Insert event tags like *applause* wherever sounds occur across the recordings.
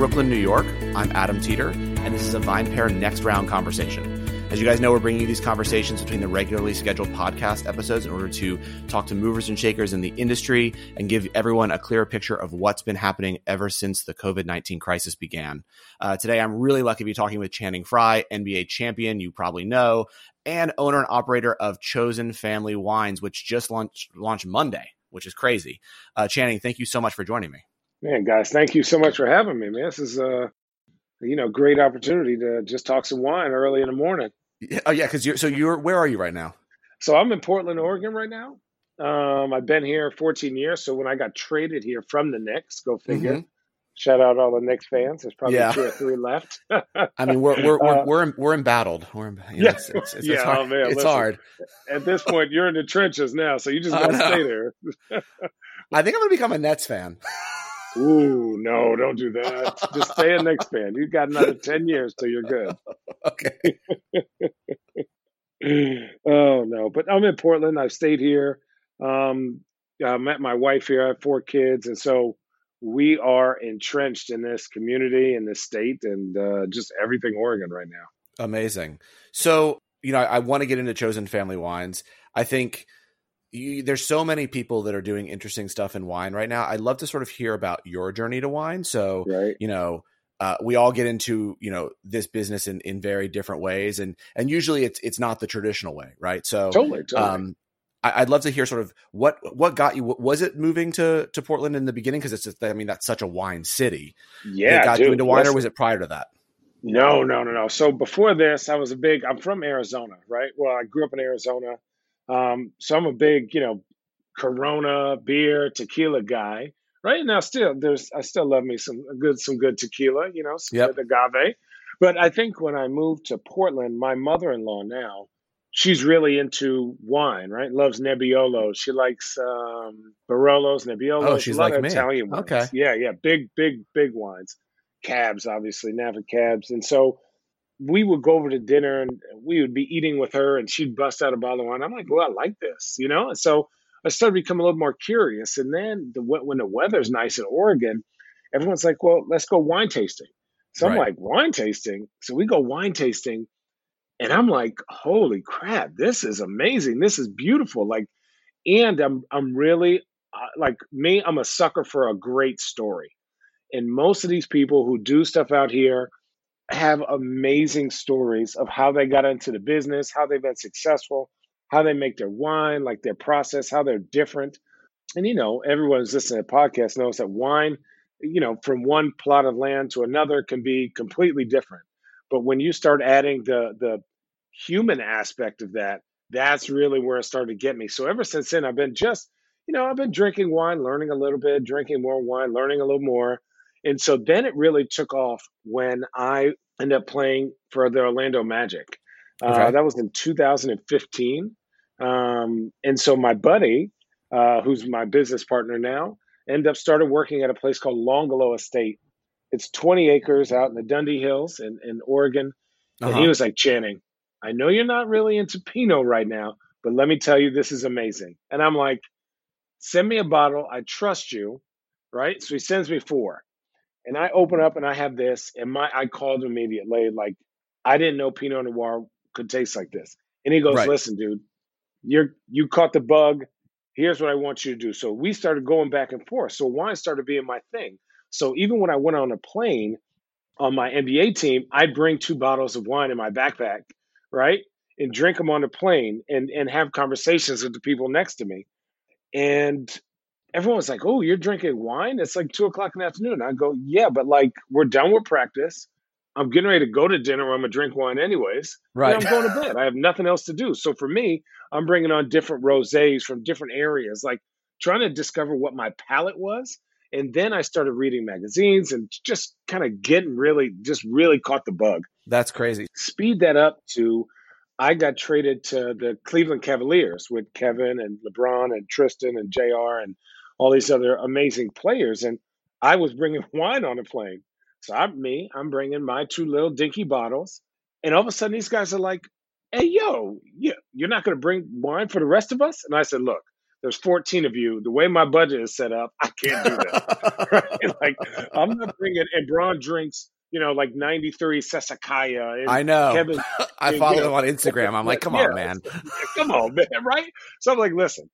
Brooklyn, New York, I'm Adam Teeter, and this is a VinePair Next Round conversation. As you guys know, we're bringing you these conversations between the regularly scheduled podcast episodes in order to talk to movers and shakers in the industry and give everyone a clearer picture of what's been happening ever since the COVID 19 crisis began. Uh, today, I'm really lucky to be talking with Channing Frye, NBA champion, you probably know, and owner and operator of Chosen Family Wines, which just launched, launched Monday, which is crazy. Uh, Channing, thank you so much for joining me. Man, guys, thank you so much for having me, man. This is a uh, you know great opportunity to just talk some wine early in the morning. Yeah, oh yeah, because you're so you're where are you right now? So I'm in Portland, Oregon right now. Um, I've been here 14 years. So when I got traded here from the Knicks, go figure. Mm-hmm. Shout out all the Knicks fans. There's probably yeah. two or three left. *laughs* *laughs* I mean, we're we're we're uh, we're, we're embattled. We're you know, yeah, it's, it's, it's, yeah, hard. Oh, man, it's listen, hard. At this point, you're in the trenches now, so you just *laughs* gotta stay there. I think I'm gonna become a Nets fan. Ooh, no, don't do that. Just stay a Knicks fan. You've got another 10 years till you're good. Okay. *laughs* oh, no. But I'm in Portland. I've stayed here. Um, I met my wife here. I have four kids. And so we are entrenched in this community, in this state, and uh, just everything Oregon right now. Amazing. So, you know, I, I want to get into Chosen Family Wines. I think – you, there's so many people that are doing interesting stuff in wine right now. I'd love to sort of hear about your journey to wine. So, right. you know, uh, we all get into you know this business in, in very different ways, and and usually it's it's not the traditional way, right? So, totally, totally. Um, I, would love to hear sort of what what got you. Was it moving to to Portland in the beginning? Because it's just, I mean that's such a wine city. Yeah, that got dude, you into wine, or was it prior to that? No, no, no, no. So before this, I was a big. I'm from Arizona, right? Well, I grew up in Arizona. Um, so I'm a big, you know, Corona, beer, tequila guy. Right now, still there's I still love me some good some good tequila, you know, some yep. good agave. But I think when I moved to Portland, my mother-in-law now, she's really into wine, right? Loves Nebbiolo. She likes um, Barolos, Nebbiolo. Oh, she's like me. Italian wines. Okay. Yeah, yeah, big, big, big wines. Cabs, obviously, Napa cabs, and so we would go over to dinner and we would be eating with her and she'd bust out a bottle of wine. I'm like, well, I like this, you know? And so I started to become a little more curious. And then the, when the weather's nice in Oregon, everyone's like, well, let's go wine tasting. So right. I'm like, wine tasting? So we go wine tasting. And I'm like, holy crap, this is amazing. This is beautiful. Like, and I'm, I'm really uh, like me, I'm a sucker for a great story. And most of these people who do stuff out here, have amazing stories of how they got into the business, how they've been successful, how they make their wine, like their process, how they're different. And you know, everyone who's listening to podcast knows that wine, you know, from one plot of land to another can be completely different. But when you start adding the the human aspect of that, that's really where it started to get me. So ever since then, I've been just, you know, I've been drinking wine, learning a little bit, drinking more wine, learning a little more and so then it really took off when I ended up playing for the Orlando Magic. Uh, okay. Uh, that was in 2015. Um, and so my buddy, uh, who's my business partner now, ended up started working at a place called Longplay Estate. It's 20 acres out in the Dundee Hills in, in Oregon. And uh-huh. he was like, Channing, I know you're not really into Pinot right now, but let me tell you, this is amazing. And I'm like, send me a bottle. I trust you. Right. So he sends me four. And I open up and I have this, and my I called him immediately. Like I didn't know Pinot Noir could taste like this. And he goes, right. "Listen, dude, you're you caught the bug. Here's what I want you to do." So we started going back and forth. So wine started being my thing. So even when I went on a plane on my NBA team, I'd bring two bottles of wine in my backpack, right, and drink them on the plane, and and have conversations with the people next to me. And everyone's like, "Oh, you're drinking wine? It's like two o'clock in the afternoon." I go, "Yeah, but like we're done with practice. I'm getting ready to go to dinner. I'm gonna drink wine anyways. Right. I'm going to bed. I have nothing else to do. So for me, I'm bringing on different rosés from different areas, like trying to discover what my palate was. And then I started reading magazines and just kind of getting really, just really caught the bug. That's crazy. Speed that up to I got traded to the Cleveland Cavaliers with Kevin and LeBron and Tristan and JR and all these other amazing players. And I was bringing *laughs* wine on a plane. So I'm me, I'm bringing my two little dinky bottles. And all of a sudden, these guys are like, hey, yo, you're not going to bring wine for the rest of us? And I said, look, there's 14 of you. The way my budget is set up, I can't do that. *laughs* right? *laughs* Like I'm not bringing LeBron drinks, you know, like 93 Sassicaia. I know. Kevin, I follow him on Instagram. I'm like, come yeah, on, man. Come on, man. Right? So I'm like, listen,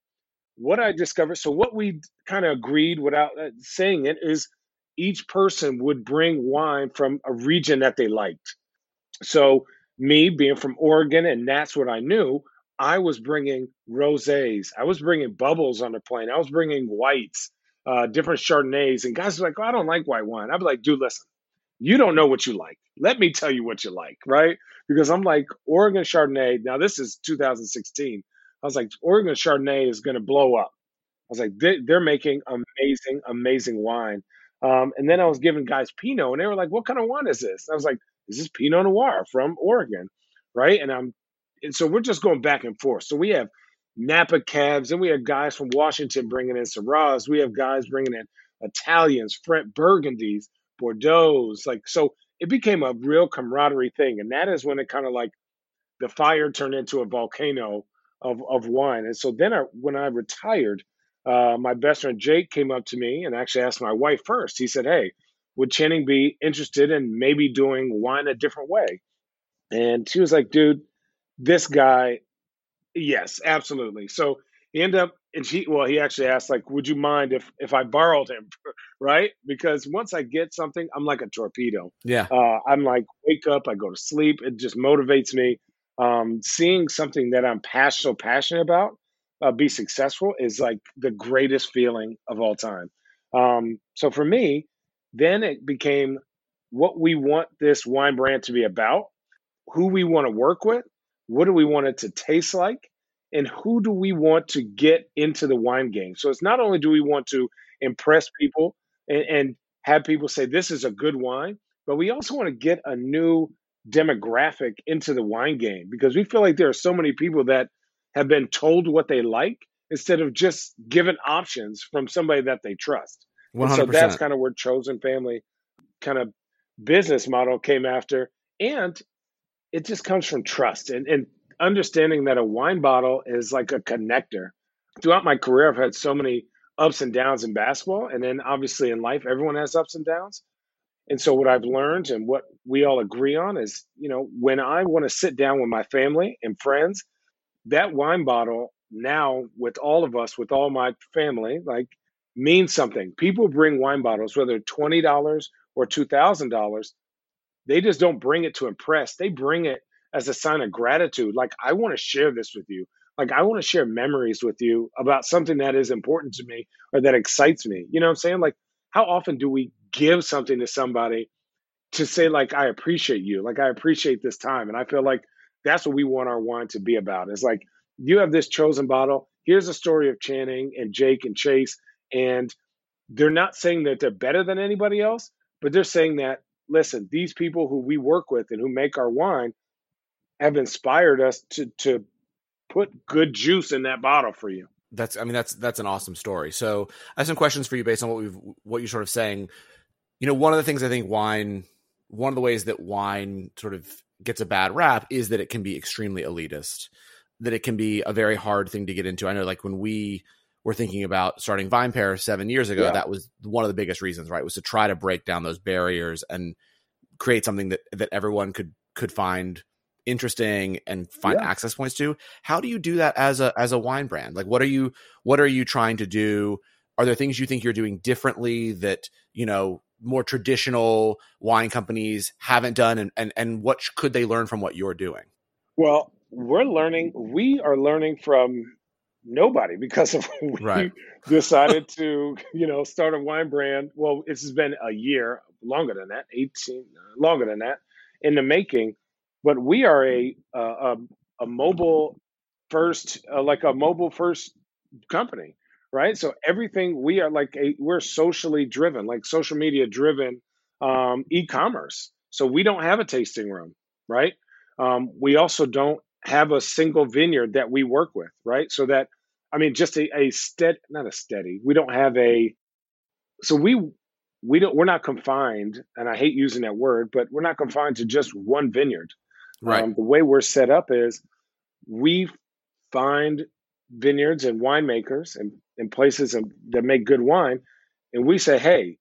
what I discovered. So what we kind of agreed without uh, saying it is each person would bring wine from a region that they liked. So me being from Oregon, and that's what I knew. I was bringing rosés. I was bringing bubbles on the plane. I was bringing whites, uh, different Chardonnays. And guys were like, oh, I don't like white wine. I'd be like, dude, listen, you don't know what you like. Let me tell you what you like, right? Because I'm like, Oregon Chardonnay. Now, this is 2016. I was like, Oregon Chardonnay is going to blow up. I was like, they, are making amazing, amazing wine. Um, and then I was giving guys Pinot, and they were like, "What kind of wine is this?" And I was like, "This is Pinot Noir from Oregon, right?" And I'm, and so we're just going back and forth. So we have Napa cabs, and we have guys from Washington bringing in Syrahs. We have guys bringing in Italians, French Burgundies, Bordeaux's. Like so, it became a real camaraderie thing, and that is when it kind of like the fire turned into a volcano of of wine. And so then, I, when I retired uh, my best friend Jake came up to me and actually asked my wife first. He said, Hey, would Channing be interested in maybe doing wine a different way? And she was like, Dude, this guy, yes, absolutely. So he ended up, and she, well, he actually asked, like, would you mind if if I borrowed him, *laughs* right? Because once I get something, I'm like a torpedo. Yeah. Uh, I'm like, wake up, I go to sleep. It just motivates me. Um, seeing something that I'm pas- so passionate about uh, be successful is like the greatest feeling of all time. Um, so for me, then it became what we want this wine brand to be about, who we want to work with, what do we want it to taste like, and who do we want to get into the wine game. So it's not only do we want to impress people and, and have people say this is a good wine, but we also want to get a new demographic into the wine game because we feel like there are so many people that have been told what they like instead of just given options from somebody that they trust. So that's kind of where chosen family kind of business model came after. And it just comes from trust and, and understanding that a wine bottle is like a connector. Throughout my career, I've had so many ups and downs in basketball. And then obviously in life, everyone has ups and downs. And so what I've learned and what we all agree on is, you know, when I want to sit down with my family and friends that wine bottle now with all of us, with all my family, like means something. People bring wine bottles, whether twenty dollars or two thousand dollars. They just don't bring it to impress. They bring it as a sign of gratitude. Like I want to share this with you. Like I want to share memories with you about something that is important to me or that excites me. You know what I'm saying? Like how often do we give something to somebody to say like I appreciate you, like I appreciate this time, and I feel like that's what we want our wine to be about. It's like you have this chosen bottle. Here's a story of Channing and Jake and Chase, and they're not saying that they're better than anybody else, but they're saying that listen, these people who we work with and who make our wine have inspired us to to put good juice in that bottle for you. That's I mean that's that's an awesome story. So I have some questions for you based on what we've what you're sort of saying. You know, one of the things I think wine one of the ways that wine sort of gets a bad rap is that it can be extremely elitist, that it can be a very hard thing to get into. I know, like when we were thinking about starting VinePair seven years ago, yeah. that was one of the biggest reasons, right? Was to try to break down those barriers and create something that that everyone could could find interesting and find yeah. access points to. How do you do that as a as a wine brand? Like, what are you what are you trying to do? Are there things you think you're doing differently that you know more traditional wine companies haven't done and, and, and what could they learn from what you're doing? Well, we're learning, we are learning from nobody because of we right. decided to, you know, start a wine brand. Well, it's been a year, longer than that, 18, longer than that in the making. But we are a, a, a mobile first, uh, like a mobile first company right? So everything we are like a we're socially driven, like social media driven um, e-commerce. So we don't have a tasting room, right? Um, we also don't have a single vineyard that we work with, right? So that I mean, just a, a steady, not a steady. We don't have a. So we we don't we're not confined, and I hate using that word, but we're not confined to just one vineyard. Right. Um, the way we're set up is we find vineyards and winemakers and, and places that make good wine, and we say, hey,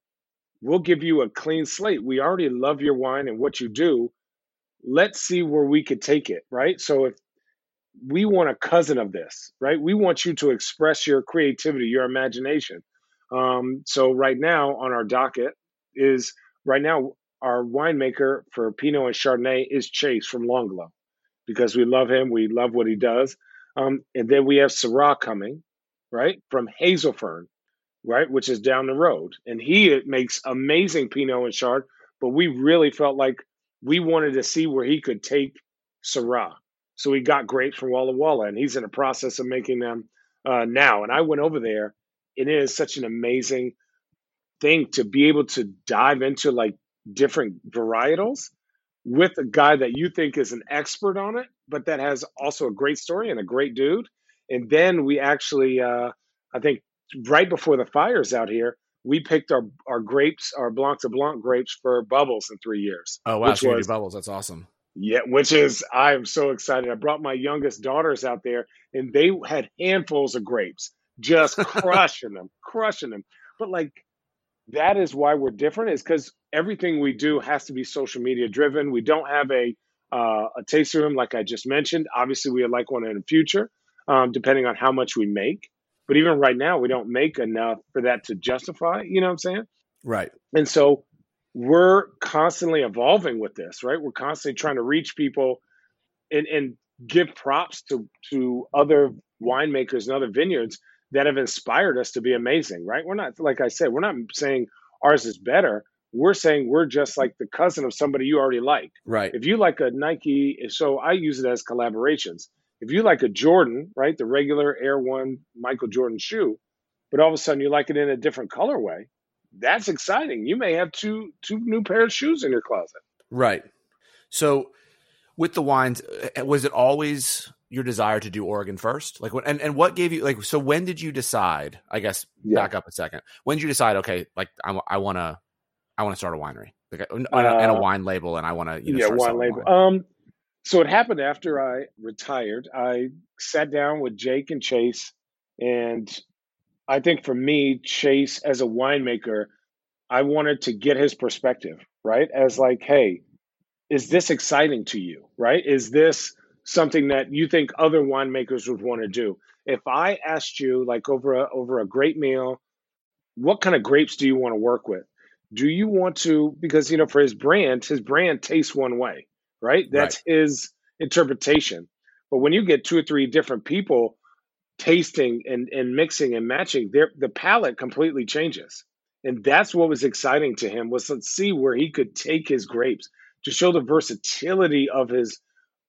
we'll give you a clean slate. We already love your wine and what you do. Let's see where we could take it, right? So if we want a cousin of this, right? We want you to express your creativity, your imagination. Um, so right now on our docket is right now our winemaker for Pinot and Chardonnay is Chase from Longplay because we love him. We love what he does. Um, and then we have Syrah coming, right, from Hazelfern, right, which is down the road. And he makes amazing Pinot and Chard, but we really felt like we wanted to see where he could take Syrah. So we got grapes from Walla Walla, and he's in the process of making them uh, now. And I went over there. And it is such an amazing thing to be able to dive into like different varietals with a guy that you think is an expert on it, but that has also a great story and a great dude. And then we actually, uh, I think, right before the fires out here, we picked our our grapes, our Blanc de Blanc grapes for bubbles in three years. Oh wow, which so was, bubbles. That's awesome. Yeah, which is I'm so excited. I brought my youngest daughters out there, and they had handfuls of grapes, just *laughs* crushing them, crushing them. But like that is why we're different is because everything we do has to be social media driven we don't have a uh, a tasting room like i just mentioned obviously we would like one in the future um, depending on how much we make but even right now we don't make enough for that to justify you know what i'm saying right and so we're constantly evolving with this right we're constantly trying to reach people and, and give props to to other winemakers and other vineyards that have inspired us to be amazing, right? We're not, like I said, we're not saying ours is better. We're saying we're just like the cousin of somebody you already like. Right. If you like a Nike, so I use it as collaborations. If you like a Jordan, right, the regular Air One Michael Jordan shoe, but all of a sudden you like it in a different colorway, that's exciting. You may have two two new pair of shoes in your closet. Right. So with the wines, uh, was it always your desire to do Oregon first? Like, and and what gave you like? So when did you decide? I guess yeah. back up a second. When did you decide? Okay, like I, I want to, I want to start a winery, like and, a, and a uh, wine label, and I want to, you know, yeah, wine label. Wine. Um, so it happened after I retired. I sat down with Jake and Chase, and I think for me, Chase as a winemaker, I wanted to get his perspective, right? As like, hey, is this exciting to you, right? Is this something that you think other winemakers would want to do. If I asked you, like over a, over a great meal, what kind of grapes do you want to work with? Do you want to because you know for his brand, his brand tastes one way, right? That's right. his interpretation. But when you get two or three different people tasting and, and mixing and matching, their the palate completely changes. And that's what was exciting to him was let's see where he could take his grapes to show the versatility of his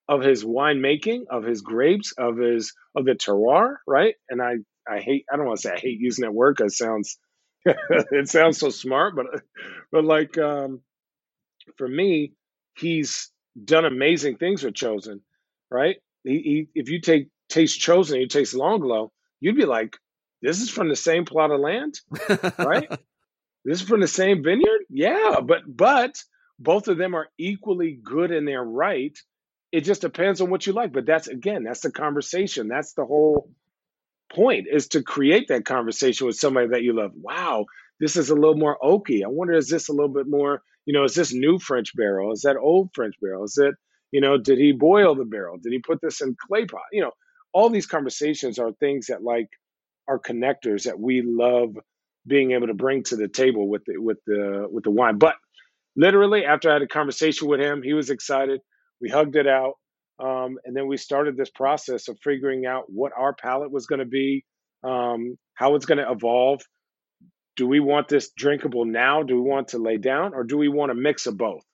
of his winemaking, of his grapes, of his of the terroir, right? And I I hate I don't want to say I hate using that word because it sounds *laughs* it sounds so smart, but but like um, for me, he's done amazing things with Chosen, right? He, he if you take taste Chosen, you taste Long Longplay, you'd be like, this is from the same plot of land, right? *laughs* this is from the same vineyard, yeah, but but both of them are equally good in their right it just depends on what you like. But that's again, that's the conversation. That's the whole point is to create that conversation with somebody that you love. Wow, this is a little more oaky. I wonder, is this a little bit more, you know, is this new French barrel? Is that old French barrel? Is it, you know, did he boil the barrel? Did he put this in clay pot? You know, all these conversations are things that like are connectors that we love being able to bring to the table with the with the with the wine. But literally after I had a conversation with him, he was excited. We hugged it out. Um, and then we started this process of figuring out what our palate was going to be, um, how it's going to evolve. Do we want this drinkable now? Do we want to lay down, or do we want a mix of both?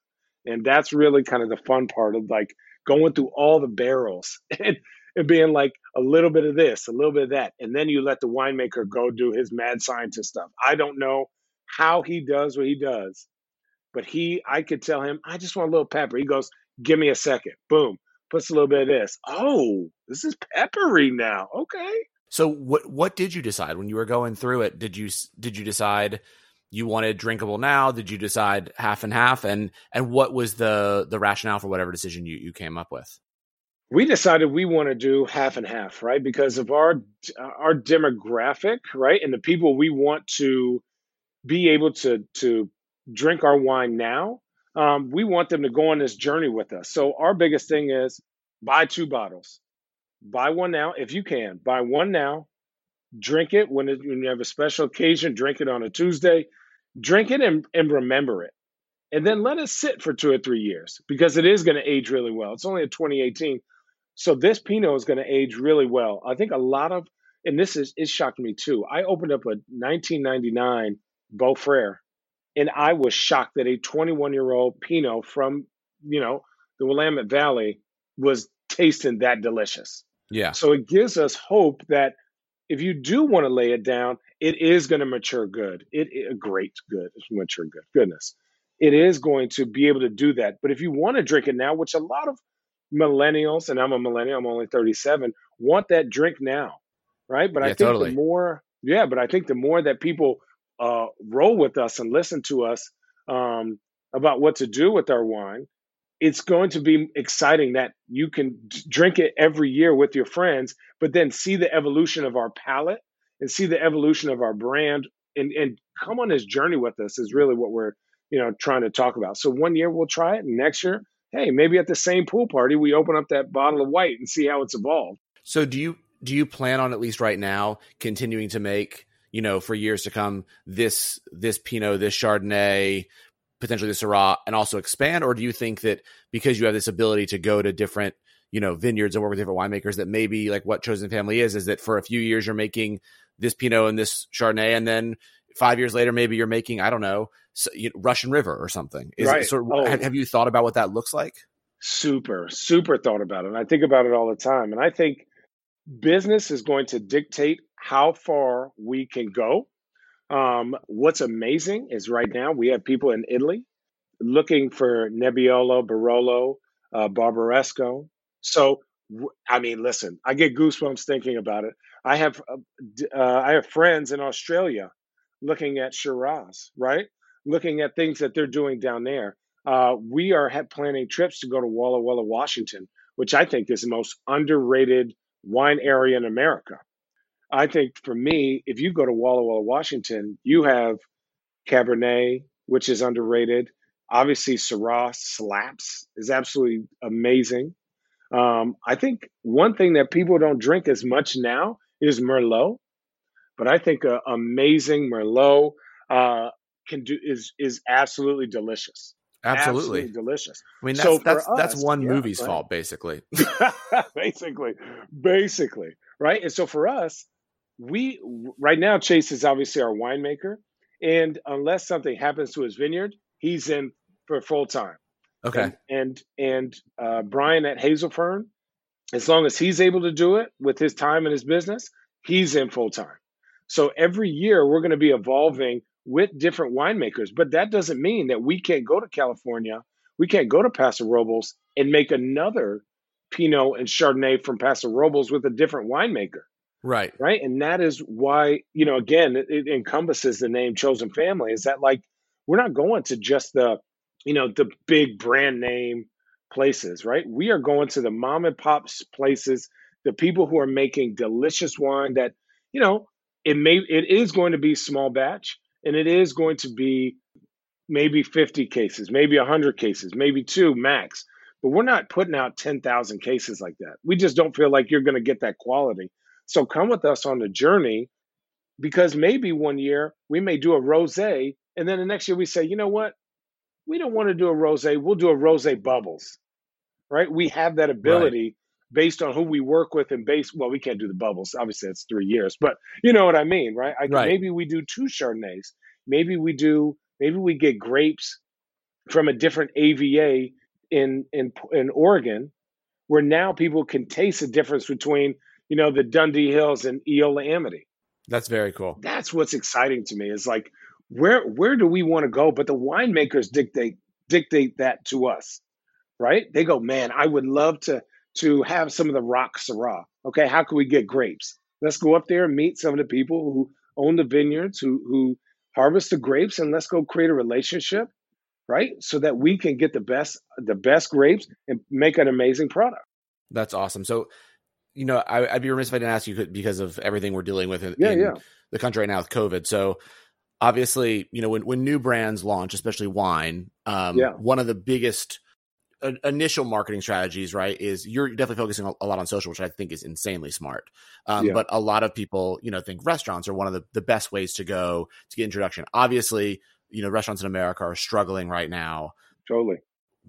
And that's really kind of the fun part of like going through all the barrels *laughs* and, and being like a little bit of this, a little bit of that, and then you let the winemaker go do his mad scientist stuff. I don't know how he does what he does, but he, I could tell him, I just want a little pepper. He goes, Give me a second. Boom. Puts a little bit of this. Oh, this is peppery now. Okay. So what what did you decide when you were going through it? Did you did you decide you wanted drinkable now? Did you decide half and half? And and what was the the rationale for whatever decision you, you came up with? we decided we want to do half and half, right? Because of our our demographic, right, and the people we want to be able to to drink our wine now. Um, we want them to go on this journey with us. So our biggest thing is buy two bottles, buy one now if you can. Buy one now, drink it when, it, when you have a special occasion. Drink it on a Tuesday. Drink it and, and remember it, and then let it sit for two or three years because it is going to age really well. It's only a 2018, so this Pinot is going to age really well. I think a lot of, and this is it shocked me too. I opened up a 1999 Beaux Frères, and I was shocked that a 21 year old Pinot from you know the Willamette Valley was tasting that delicious. Yeah. So it gives us hope that if you do want to lay it down, it is going to mature good. It, it great good, mature good. Goodness, it is going to be able to do that. But if you want to drink it now, which a lot of millennials, and I'm a millennial, I'm only 37, want that drink now, right? But Yeah, I think totally. the more, yeah, but I think the more that people uh, roll with us and listen to us um, about what to do with our wine, it's going to be exciting that you can drink it every year with your friends, but then see the evolution of our palate and see the evolution of our brand and, and come on this journey with us is really what we're you know trying to talk about. So one year we'll try it, and next year, hey, maybe at the same pool party we open up that bottle of white and see how it's evolved. So do you do you plan on at least right now continuing to make you know for years to come this this Pinot, this Chardonnay, potentially the Syrah, and also expand, or do you think that because you have this ability to go to different you know vineyards and work with different winemakers that maybe like what Chosen Family is is that for a few years you're making this Pinot and this Chardonnay, and then five years later maybe you're making I don't know s- you know, Russian River or something. Is Right. it sort of, Oh. have, have you thought about what that looks like? super super thought about it and i think about it all the time and i think business is going to dictate how far we can go um, what's amazing is right now we have people in italy looking for nebbiolo barolo uh, barbaresco. So I mean listen i get goosebumps thinking about it. I have uh, uh, i have friends in australia looking at shiraz right? Looking at things that they're doing down there. Uh, we are planning trips to go to Walla Walla, Washington, which I think is the most underrated wine area in America. I think for me, if you go to Walla Walla, Washington, you have Cabernet, which is underrated. Obviously, Syrah slaps is absolutely amazing. Um, I think one thing that people don't drink as much now is Merlot, but I think a amazing Merlot uh, can do is is absolutely delicious Absolutely. delicious. I mean, that's So that's that's one yeah, movie's right. fault, basically. *laughs* basically, basically, right? And so for us, we right now Chase is obviously our winemaker, and unless something happens to his vineyard, he's in for full time. Okay. And and, and uh, Brian at Hazelfern, as long as he's able to do it with his time and his business, he's in full time. So every year we're going to be evolving with different winemakers, but that doesn't mean that we can't go to California, we can't go to Paso Robles and make another Pinot and Chardonnay from Paso Robles with a different winemaker, Right. right? And that is why, you know, again, it, it encompasses the name Chosen Family. Is that like we're not going to just the, you know, the big brand name places, right? We are going to the mom and pops places, the people who are making delicious wine that, you know, it may it is going to be small batch and it is going to be maybe 50 cases, maybe 100 cases, maybe two max. But we're not putting out 10,000 cases like that. We just don't feel like you're going to get that quality. So come with us on the journey because maybe one year we may do a rosé and then the next year we say, "You know what? We don't want to do a rosé. We'll do a rosé bubbles." Right? We have that ability based on who we work with and based well, we can't do the bubbles. Obviously, it's 3 years, but you know what I mean, right? I, Right. maybe we do two chardonnays. Maybe we do maybe we get grapes from a different AVA in in in Oregon, where now people can taste the difference between you know the Dundee Hills and Eola Amity. That's very cool. That's what's exciting to me. Is like where where do we want to go? But the winemakers dictate dictate that to us, right? They go, man, I would love to to have some of the rock Syrah. Okay, how can we get grapes? Let's go up there and meet some of the people who own the vineyards, who who harvest the grapes, and let's go create a relationship right? So that we can get the best the best grapes and make an amazing product. That's awesome. So, you know, I, would be remiss if I didn't ask you because of everything we're dealing with in, yeah, in yeah. the country right now with COVID. So, obviously, you know, when, when new brands launch, especially wine, um, Yeah. one of the biggest uh, initial marketing strategies, right, is you're definitely focusing a- a lot on social, which I think is insanely smart. Um, Yeah. But a lot of people, you know, think restaurants are one of the, the best ways to go to get introduction. Obviously, you know, restaurants in America are struggling right now. Totally.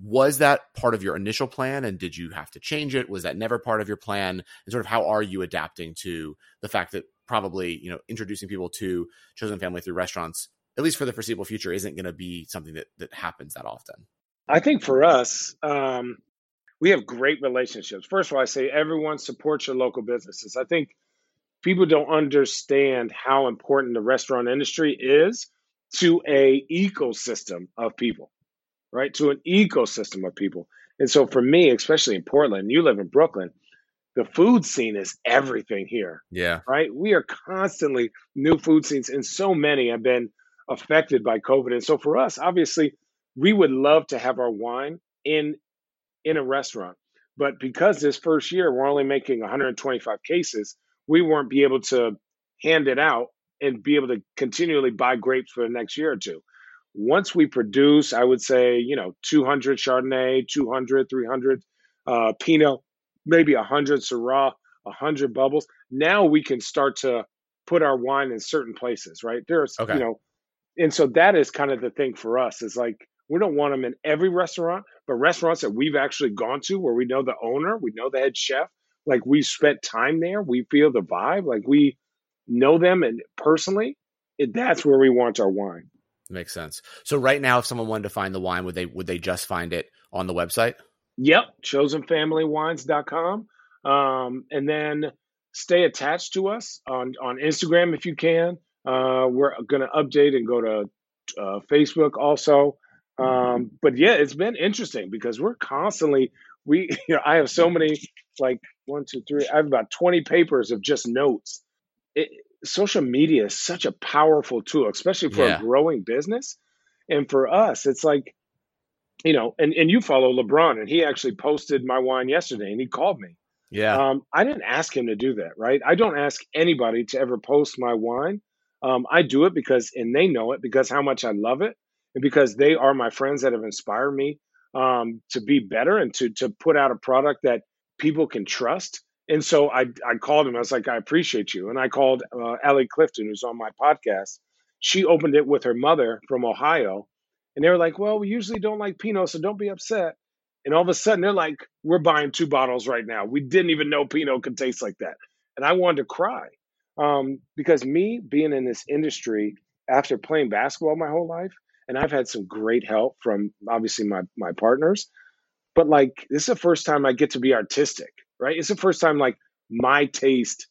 Was that part of your initial plan, and did you have to change it? Was that never part of your plan? And sort of how are you adapting to the fact that probably you know introducing people to chosen family through restaurants, at least for the foreseeable future, isn't going to be something that that happens that often. I think for us, um, we have great relationships. First of all, I say everyone supports your local businesses. I think people don't understand how important the restaurant industry is to a ecosystem of people, right? To an ecosystem of people. And so for me, especially in Portland, you live in Brooklyn, the food scene is everything here Yeah, right? We are constantly new food scenes, and so many have been affected by COVID. And so for us, obviously, we would love to have our wine in in a restaurant, but because this first year we're only making 125 cases, we weren't be able to hand it out and be able to continually buy grapes for the next year or two. Once we produce, I would say, you know, 200 Chardonnay, 200, 300 uh, Pinot, maybe 100 Syrah, 100 bubbles. Now we can start to put our wine in certain places, right? There's, Okay. you know, and so that is kind of the thing for us is like we don't want them in every restaurant, but restaurants that we've actually gone to where we know the owner, we know the head chef, like we spent time there, we feel the vibe, like we know them and personally, it, that's where we want our wine. Makes sense. So right now, if someone wanted to find the wine, would they would they just find it on the website? Yep, chosenfamilywines.com. Um, and then stay attached to us on, on Instagram if you can. Uh, we're going to update and go to uh, Facebook also. Um, but yeah, it's been interesting because we're constantly, we, *laughs* you know, I have so many, like one, two, three, I have about 20 papers of just notes. It, social media is such a powerful tool, especially for Yeah. a growing business. And for us, it's like, you know, and, and you follow LeBron, and he actually posted my wine yesterday, and he called me. Yeah, Um, I didn't ask him to do that, right? I don't ask anybody to ever post my wine. Um, I do it because, and they know it because how much I love it, and because they are my friends that have inspired me um, to be better and to to put out a product that people can trust. And so I I called him. I was like, I appreciate you. And I called uh, Allie Clifton, who's on my podcast. She opened it with her mother from Ohio, and they were like, "Well, we usually don't like Pinot, so don't be upset." And all of a sudden, they're like, "We're buying two bottles right now. We didn't even know Pinot could taste like that." And I wanted to cry um, because me being in this industry after playing basketball my whole life, and I've had some great help from obviously my my partners, but like this is the first time I get to be artistic, right? It's the first time like my taste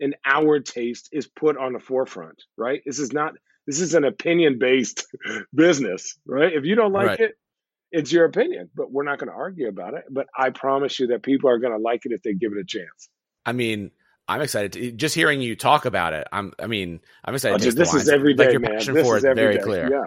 and our taste is put on the forefront, right? This is not this is an opinion based *laughs* business, right? If you don't like Right. it, it's your opinion, but we're not going to argue about it. But I promise you that people are going to like it if they give it a chance. I mean, I'm excited to just hearing you talk about it. I'm, I mean, I'm excited. Oh, to dude, taste the this is every day, like your man. passion This for is it, every very day. clear, Yeah.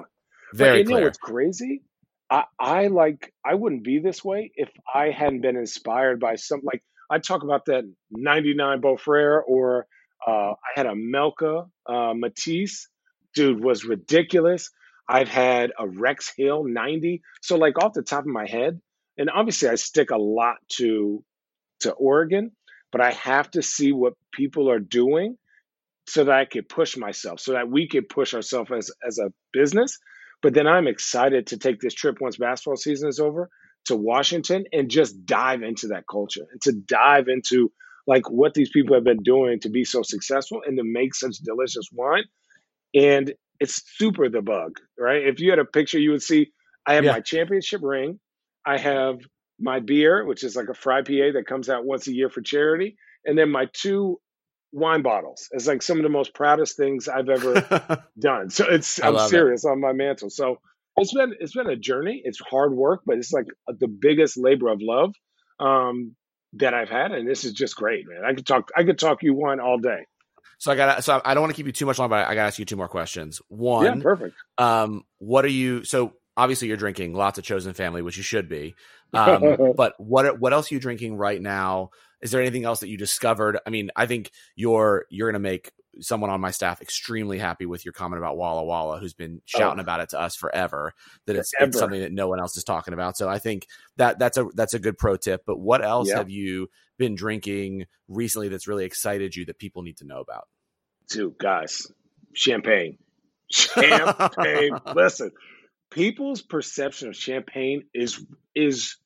very but you know clear. what's crazy? I, I like I wouldn't be this way if I hadn't been inspired by some like I talk about that 99 Beaux Frères or uh, I had a Melka uh, Métisse, dude was ridiculous. I've had a Rex Hill 90. So like off the top of my head, and obviously I stick a lot to to Oregon, but I have to see what people are doing so that I could push myself, so that we could push ourselves as as a business. But then I'm excited to take this trip once basketball season is over to Washington and just dive into that culture and to dive into like what these people have been doing to be so successful and to make such delicious wine. And it's super the bug, right? If you had a picture, you would see I have Yeah. my championship ring, I have my beer, which is like a fry PA that comes out once a year for charity, and then my two wine bottles. It's like some of the most proudest things I've ever *laughs* done. So it's I I'm love it. serious on my mantle. So it's been it's been a journey. It's hard work, but it's like the biggest labor of love um, that I've had, and this is just great, man. I could talk I could talk you wine all day. so I got. So I don't want to keep you too much long, but I got to ask you two more questions. yeah, One, perfect. um, what are you? So obviously you're drinking lots of chosen family, which you should be. Um, *laughs* but what what else are you drinking right now? Is there anything else that you discovered? I mean, I think you're you're going to make someone on my staff extremely happy with your comment about Walla Walla, who's been oh. shouting oh. about it to us forever. That it's, it's, something that no one else is talking about. So I think that that's a that's a good pro tip. But what else yeah. have you been drinking recently that's really excited you that people need to know about? Dude, guys, champagne, champagne. *laughs* Listen, people's perception of champagne is is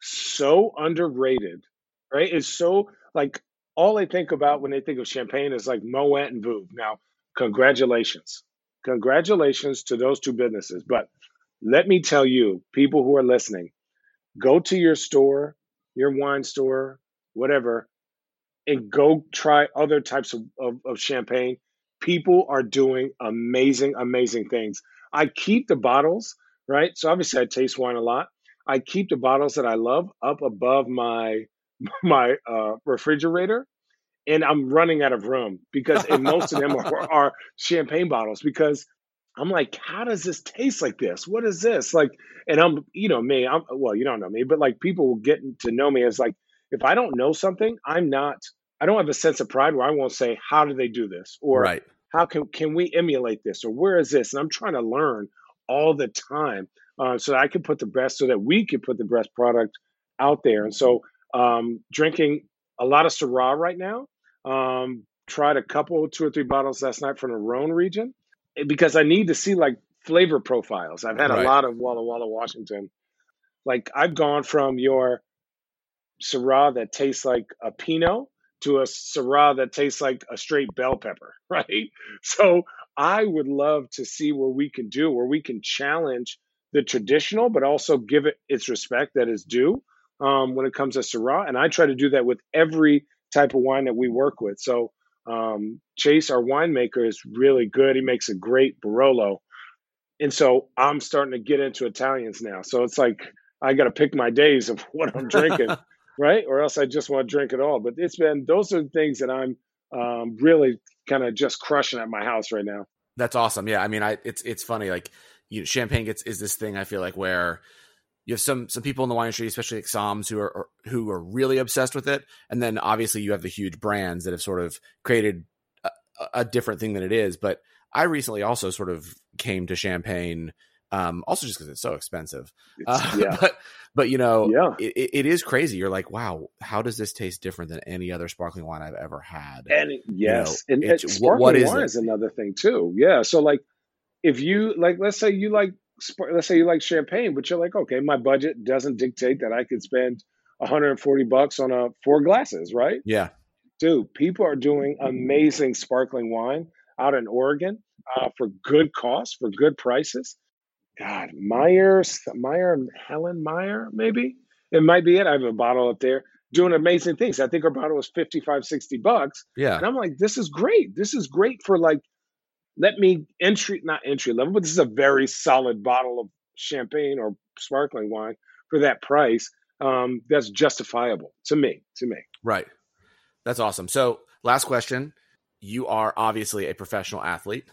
so underrated, right? It's so like all they think about when they think of champagne is like Moet and Veuve. Now, congratulations. Congratulations to those two businesses. But let me tell you, people who are listening, go to your store, your wine store, whatever, and go try other types of, of, of champagne. People are doing amazing, amazing things. I keep the bottles, right? So obviously I taste wine a lot. I keep the bottles that I love up above my my uh, refrigerator and I'm running out of room because and most of them are, *laughs* are, champagne bottles because I'm like, how does this taste like this? What is this? Like, and I'm, you know, me, I'm, well, you don't know me, but like people will get to know me as like, if I don't know something, I'm not, I don't have a sense of pride where I won't say, how do they do this? Or right. how can, can we emulate this? Or where is this? And I'm trying to learn all the time uh, so that I can put the best, so that we can put the best product out there. And so um, drinking a lot of Syrah right now. Um, tried a couple, two or three bottles last night from the Rhone region eh, because I need to see like flavor profiles. I've had right. a lot of Walla Walla, Washington. Like I've gone from your Syrah that tastes like a Pinot to a Syrah that tastes like a straight bell pepper, *laughs* right? So I would love to see where we can do, where we can challenge the traditional, but also give it its respect that is due um, when it comes to Syrah. And I try to do that with every type of wine that we work with. So um, Chase, our winemaker, is really good. He makes a great Barolo. And so I'm starting to get into Italians now. So it's like I got to pick my days of *laughs* what I'm drinking, *laughs* right? Or else I just want to drink it all. But it's been those are the things that I'm um, really kind of just crushing at my house right now. That's awesome. Yeah, I mean, I it's it's funny like you know, champagne gets is this thing I feel like where you have some some people in the wine industry, especially like Soms, who are who are really obsessed with it, and then obviously you have the huge brands that have sort of created a, a different thing than it is. But I recently also sort of came to champagne, um, also just because it's so expensive. Uh, yeah. *laughs* but but you know, yeah. It, it is crazy. You're like, wow, how does this taste different than any other sparkling wine I've ever had? And yes, you know, and, and sparkling what is wine it? is another thing too. Yeah, so like if you like, let's say you like let's say you like champagne, but you're like, okay, my budget doesn't dictate that I could spend 140 bucks on a four glasses, right? Yeah. Dude, people are doing amazing sparkling wine out in Oregon uh, for good cost, for good prices. God, Meyer, Meyer, Helen Meyer, maybe it might be it. I have a bottle up there doing amazing things. I think our bottle was 55, 60 bucks. Yeah. And I'm like, this is great. This is great for like let me entry not entry level, but this is a very solid bottle of champagne or sparkling wine for that price. Um, that's justifiable to me. To me, right? That's awesome. So, last question: You are obviously a professional athlete.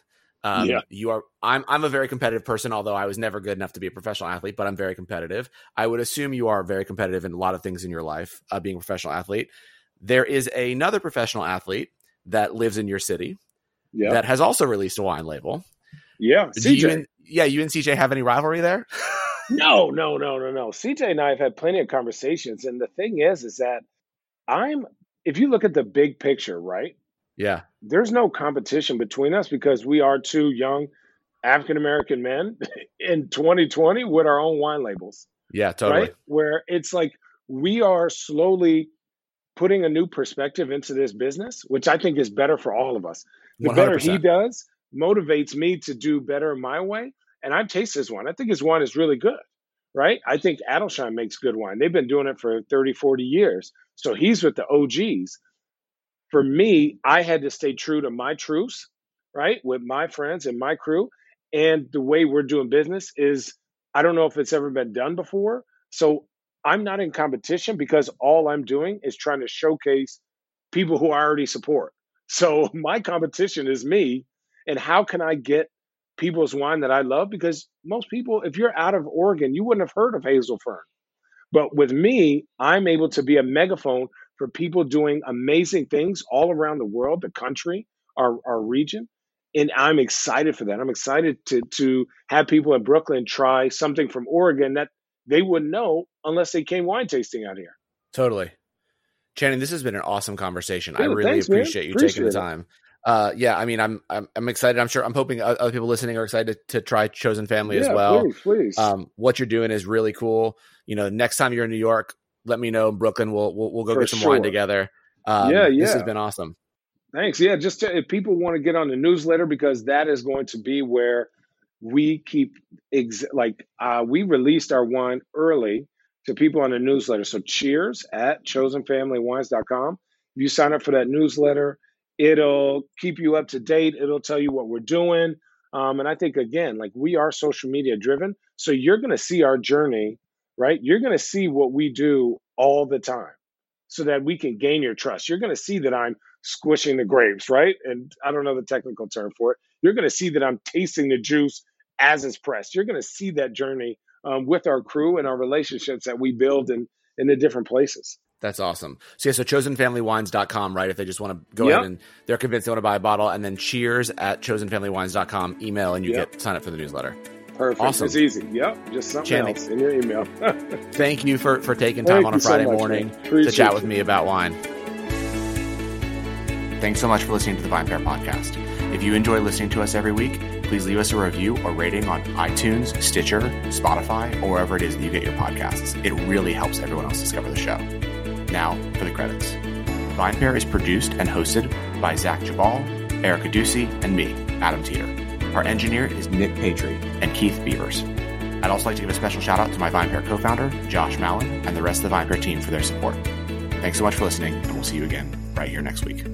Um, yeah. You are. I'm. I'm a very competitive person. Although I was never good enough to be a professional athlete, but I'm very competitive. I would assume you are very competitive in a lot of things in your life. Uh, being a professional athlete, there is another professional athlete that lives in your city that has also released a wine label. Yeah, CJ. You and, yeah, you and CJ have any rivalry there? *laughs* no, no, no, no, no. CJ and I have had plenty of conversations, and the thing is, is that I'm. If you look at the big picture, right? Yeah. There's no competition between us because we are two young African American men *laughs* in 2020 with our own wine labels. Yeah, totally. Right? Where it's like we are slowly putting a new perspective into this business, which I think is better for all of us. The 100%. better he does motivates me to do better my way. And I've tasted his wine. I think his wine is really good, right? I think Adelsheim makes good wine. They've been doing it for 30, 40 years. So he's with the OGs. For me, I had to stay true to my truths, right? With my friends and my crew. And the way we're doing business is, I don't know if it's ever been done before. So I'm not in competition because all I'm doing is trying to showcase people who I already support. So *laughs* my competition is me, and how can I get people's wine that I love because most people, if you're out of Oregon, you wouldn't have heard of Hazelfern. But with me, I'm able to be a megaphone for people doing amazing things all around the world, the country, our, our region. And I'm excited for that. I'm excited to to have people in Brooklyn try something from Oregon that they wouldn't know unless they came wine tasting out here. Totally. Channing, this has been an awesome conversation. I really thanks, appreciate man. you appreciate taking the time. Uh, yeah, I mean, I'm, I'm, I'm excited. I'm sure. I'm hoping other people listening are excited to, to try Chosen Family yeah, as well. Please, please. Um, what you're doing is really cool. You know, next time you're in New York, let me know. Brooklyn, we'll we'll, we'll go For get some sure. wine together. Um, yeah, yeah. This has been awesome. Thanks. Yeah, just to, if people want to get on the newsletter because that is going to be where we keep ex- like uh, we released our wine early to people on the newsletter. So cheers at chosenfamilywines.com. If you sign up for that newsletter, it'll keep you up to date. It'll tell you what we're doing. Um, and I think again, like we are social media driven, so you're going to see our journey, right? You're going to see what we do all the time, so that we can gain your trust. You're going to see that I'm squishing the grapes, right? And I don't know the technical term for it. You're going to see that I'm tasting the juice as it's pressed. You're going to see that journey um, with our crew and our relationships that we build in in the different places. That's awesome. So yeah, so chosenfamilywines.com, right? If they just want to go yep. ahead and they're convinced they want to buy a bottle, and then cheers at chosenfamilywines.com, email, and you yep. get sign up for the newsletter. Perfect. Awesome. It's easy. Yep. Just something Channing, else in your email. *laughs* thank you for, for taking time thank on a Friday so much, morning to chat with me about wine. Thanks so much for listening to the VinePair podcast. If you enjoy listening to us every week, please leave us a review or rating on iTunes, Stitcher, Spotify, or wherever it is that you get your podcasts. It really helps everyone else discover the show. Now for the credits. VinePair is produced and hosted by Zach Geballe, Erica Duecy, and me, Adam Teeter. Our engineer is Nick Patry and Keith Beavers. I'd also like to give a special shout out to my VinePair co-founder, Josh Malin, and the rest of the VinePair team for their support. Thanks so much for listening, and we'll see you again right here next week.